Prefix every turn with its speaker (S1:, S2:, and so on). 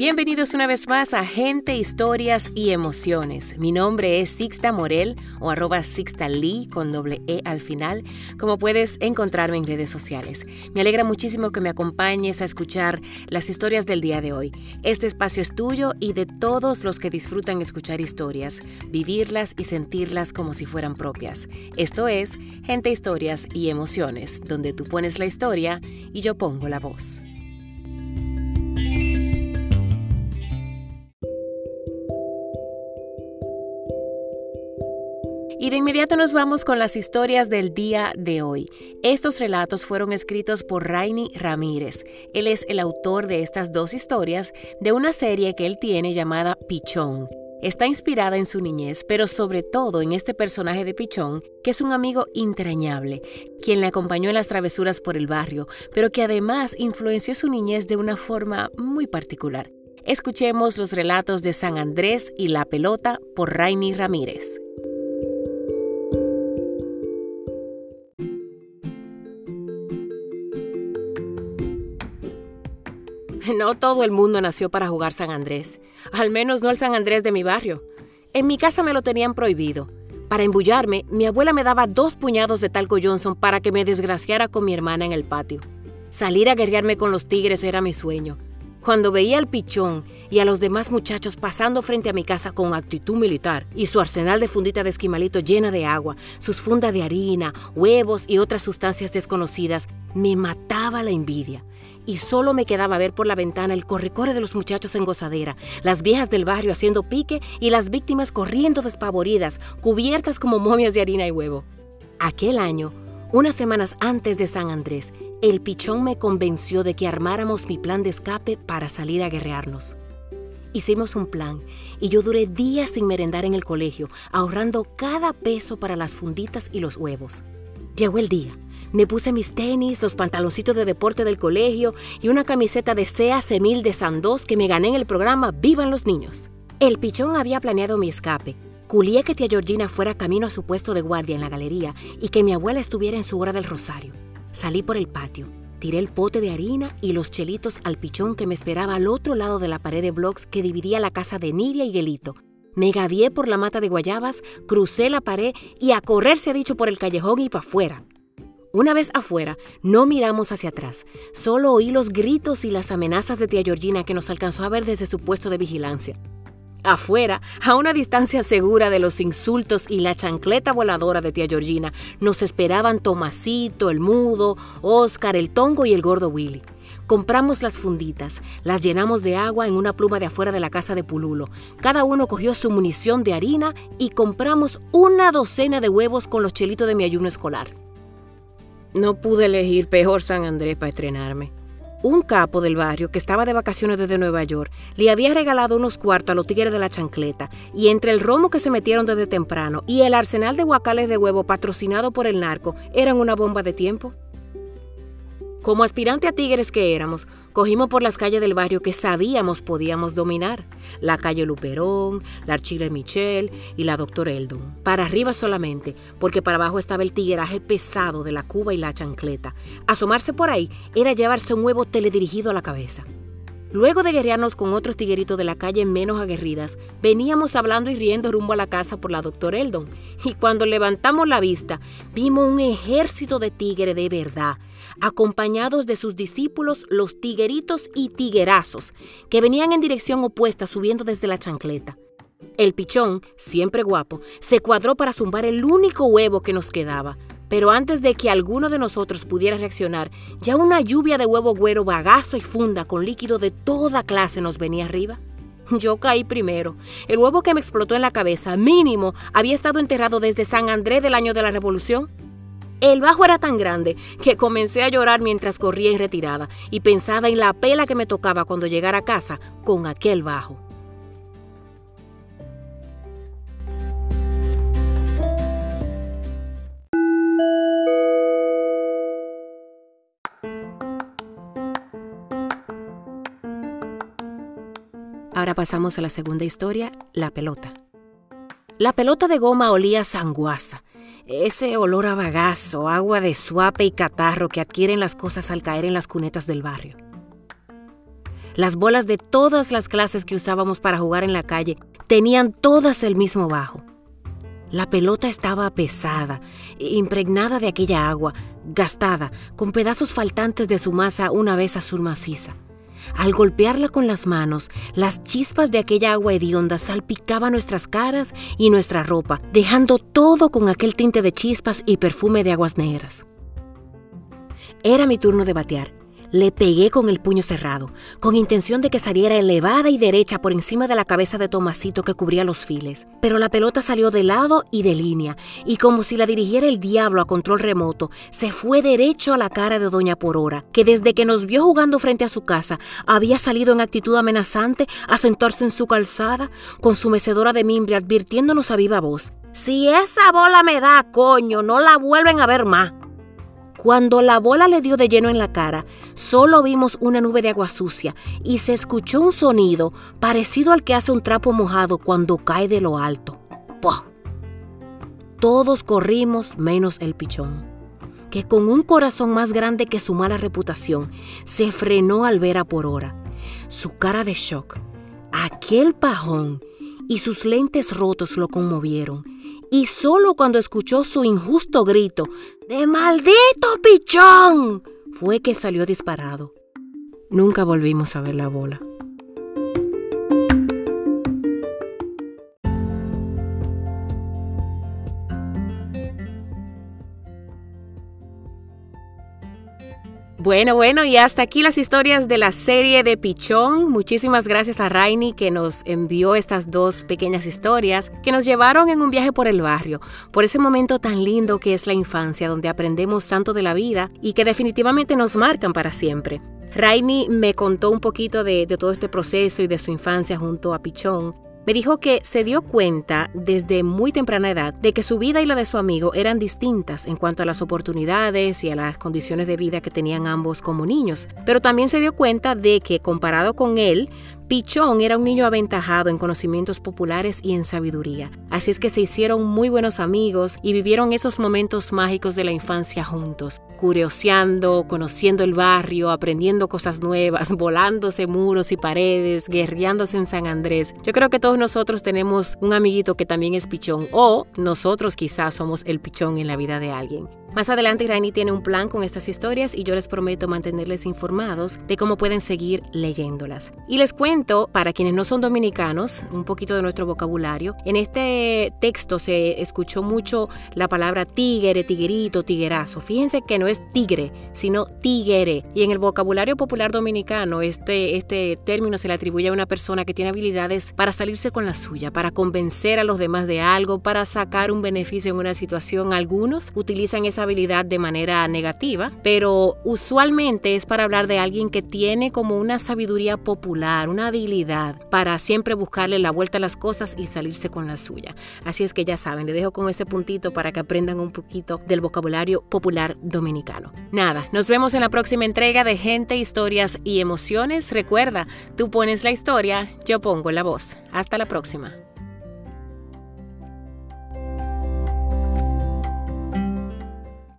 S1: Bienvenidos una vez más a Gente, Historias y Emociones. Mi nombre es Sixta Morel o arroba Sixta Lee con doble E al final, como puedes encontrarme en redes sociales. Me alegra muchísimo que me acompañes a escuchar las historias del día de hoy. Este espacio es tuyo y de todos los que disfrutan escuchar historias, vivirlas y sentirlas como si fueran propias. Esto es Gente, Historias y Emociones, donde tú pones la historia y yo pongo la voz. De inmediato nos vamos con las historias del día de hoy. Estos relatos fueron escritos por Rainy Ramírez. Él es el autor de estas dos historias de una serie que él tiene llamada Pichón. Está inspirada en su niñez, pero sobre todo en este personaje de Pichón, que es un amigo entrañable, quien le acompañó en las travesuras por el barrio, pero que además influenció su niñez de una forma muy particular. Escuchemos los relatos de San Andrés y la pelota por Rainy Ramírez. No todo el mundo nació para jugar San Andrés, al menos no el San Andrés de mi barrio. En mi casa me lo tenían prohibido. Para embullarme, mi abuela me daba dos puñados de talco Johnson para que me desgraciara con mi hermana en el patio. Salir a guerrearme con los tigres era mi sueño. Cuando veía al pichón y a los demás muchachos pasando frente a mi casa con actitud militar y su arsenal de fundita de esquimalito llena de agua, sus fundas de harina, huevos y otras sustancias desconocidas, me mataba la envidia y solo me quedaba ver por la ventana el corre-corre de los muchachos en gozadera, las viejas del barrio haciendo pique y las víctimas corriendo despavoridas, cubiertas como momias de harina y huevo. Aquel año, unas semanas antes de San Andrés, el pichón me convenció de que armáramos mi plan de escape para salir a guerrearnos. Hicimos un plan y yo duré días sin merendar en el colegio, ahorrando cada peso para las funditas y los huevos. Llegó el día me puse mis tenis, los pantaloncitos de deporte del colegio y una camiseta de Sea Semil de Sandos que me gané en el programa Vivan los Niños. El pichón había planeado mi escape. Culié que tía Georgina fuera camino a su puesto de guardia en la galería y que mi abuela estuviera en su hora del rosario. Salí por el patio, tiré el pote de harina y los chelitos al pichón que me esperaba al otro lado de la pared de blocks que dividía la casa de Nidia y Gelito. Me gavié por la mata de guayabas, crucé la pared y a correr se ha dicho por el callejón y para afuera. Una vez afuera, no miramos hacia atrás, solo oí los gritos y las amenazas de tía Georgina que nos alcanzó a ver desde su puesto de vigilancia. Afuera, a una distancia segura de los insultos y la chancleta voladora de tía Georgina, nos esperaban Tomasito, el mudo, Oscar, el tongo y el gordo Willy. Compramos las funditas, las llenamos de agua en una pluma de afuera de la casa de Pululo. Cada uno cogió su munición de harina y compramos una docena de huevos con los chelitos de mi ayuno escolar. No pude elegir peor San Andrés para estrenarme. Un capo del barrio que estaba de vacaciones desde Nueva York le había regalado unos cuartos a los tigres de la chancleta y entre el romo que se metieron desde temprano y el arsenal de guacales de huevo patrocinado por el narco eran una bomba de tiempo. Como aspirante a tigres que éramos, cogimos por las calles del barrio que sabíamos podíamos dominar. La calle Luperón, la Archile Michel y la Doctor Eldon. Para arriba solamente, porque para abajo estaba el tigueraje pesado de la cuba y la chancleta. Asomarse por ahí era llevarse un huevo teledirigido a la cabeza. Luego de guerrearnos con otros tigueritos de la calle menos aguerridas, veníamos hablando y riendo rumbo a la casa por la doctor Eldon. Y cuando levantamos la vista, vimos un ejército de tigre de verdad, acompañados de sus discípulos, los tigueritos y tiguerazos, que venían en dirección opuesta subiendo desde la chancleta. El pichón, siempre guapo, se cuadró para zumbar el único huevo que nos quedaba, pero antes de que alguno de nosotros pudiera reaccionar, ya una lluvia de huevo güero bagazo y funda con líquido de toda clase nos venía arriba. Yo caí primero. El huevo que me explotó en la cabeza, mínimo, había estado enterrado desde San Andrés del año de la Revolución. El bajo era tan grande que comencé a llorar mientras corría en retirada y pensaba en la pela que me tocaba cuando llegara a casa con aquel bajo. Pasamos a la segunda historia, la pelota. La pelota de goma olía sanguasa, ese olor a bagazo, agua de suape y catarro que adquieren las cosas al caer en las cunetas del barrio. Las bolas de todas las clases que usábamos para jugar en la calle tenían todas el mismo bajo. La pelota estaba pesada, impregnada de aquella agua, gastada, con pedazos faltantes de su masa una vez azul maciza. Al golpearla con las manos, las chispas de aquella agua hedionda salpicaban nuestras caras y nuestra ropa, dejando todo con aquel tinte de chispas y perfume de aguas negras. Era mi turno de batear le pegué con el puño cerrado, con intención de que saliera elevada y derecha por encima de la cabeza de Tomasito que cubría los files. Pero la pelota salió de lado y de línea, y como si la dirigiera el diablo a control remoto, se fue derecho a la cara de Doña Porora, que desde que nos vio jugando frente a su casa, había salido en actitud amenazante a sentarse en su calzada, con su mecedora de mimbre advirtiéndonos a viva voz. Si esa bola me da, coño, no la vuelven a ver más. Cuando la bola le dio de lleno en la cara, solo vimos una nube de agua sucia y se escuchó un sonido parecido al que hace un trapo mojado cuando cae de lo alto. ¡Puah! Todos corrimos menos el pichón, que con un corazón más grande que su mala reputación, se frenó al ver a por hora. Su cara de shock, aquel pajón y sus lentes rotos lo conmovieron y solo cuando escuchó su injusto grito de maldito pichón fue que salió disparado. Nunca volvimos a ver la bola. Bueno, bueno, y hasta aquí las historias de la serie de Pichón. Muchísimas gracias a Rainy que nos envió estas dos pequeñas historias que nos llevaron en un viaje por el barrio, por ese momento tan lindo que es la infancia, donde aprendemos tanto de la vida y que definitivamente nos marcan para siempre. Rainy me contó un poquito de, de todo este proceso y de su infancia junto a Pichón me dijo que se dio cuenta desde muy temprana edad de que su vida y la de su amigo eran distintas en cuanto a las oportunidades y a las condiciones de vida que tenían ambos como niños, pero también se dio cuenta de que comparado con él, Pichón era un niño aventajado en conocimientos populares y en sabiduría, así es que se hicieron muy buenos amigos y vivieron esos momentos mágicos de la infancia juntos, curioseando, conociendo el barrio, aprendiendo cosas nuevas, volándose muros y paredes, guerreándose en San Andrés. Yo creo que todos nosotros tenemos un amiguito que también es pichón o nosotros quizás somos el pichón en la vida de alguien. Más adelante Rainy tiene un plan con estas historias y yo les prometo mantenerles informados de cómo pueden seguir leyéndolas. Y les cuento, para quienes no son dominicanos, un poquito de nuestro vocabulario. En este texto se escuchó mucho la palabra tigre, tiguerito, tiguerazo. Fíjense que no es tigre, sino tigre. Y en el vocabulario popular dominicano, este, este término se le atribuye a una persona que tiene habilidades para salirse con la suya, para convencer a los demás de algo, para sacar un beneficio en una situación. Algunos utilizan esa habilidad de manera negativa, pero usualmente es para hablar de alguien que tiene como una sabiduría popular, una habilidad para siempre buscarle la vuelta a las cosas y salirse con la suya. Así es que ya saben, le dejo con ese puntito para que aprendan un poquito del vocabulario popular dominicano. Nada, nos vemos en la próxima entrega de Gente, Historias y Emociones. Recuerda, tú pones la historia, yo pongo la voz. Hasta la próxima.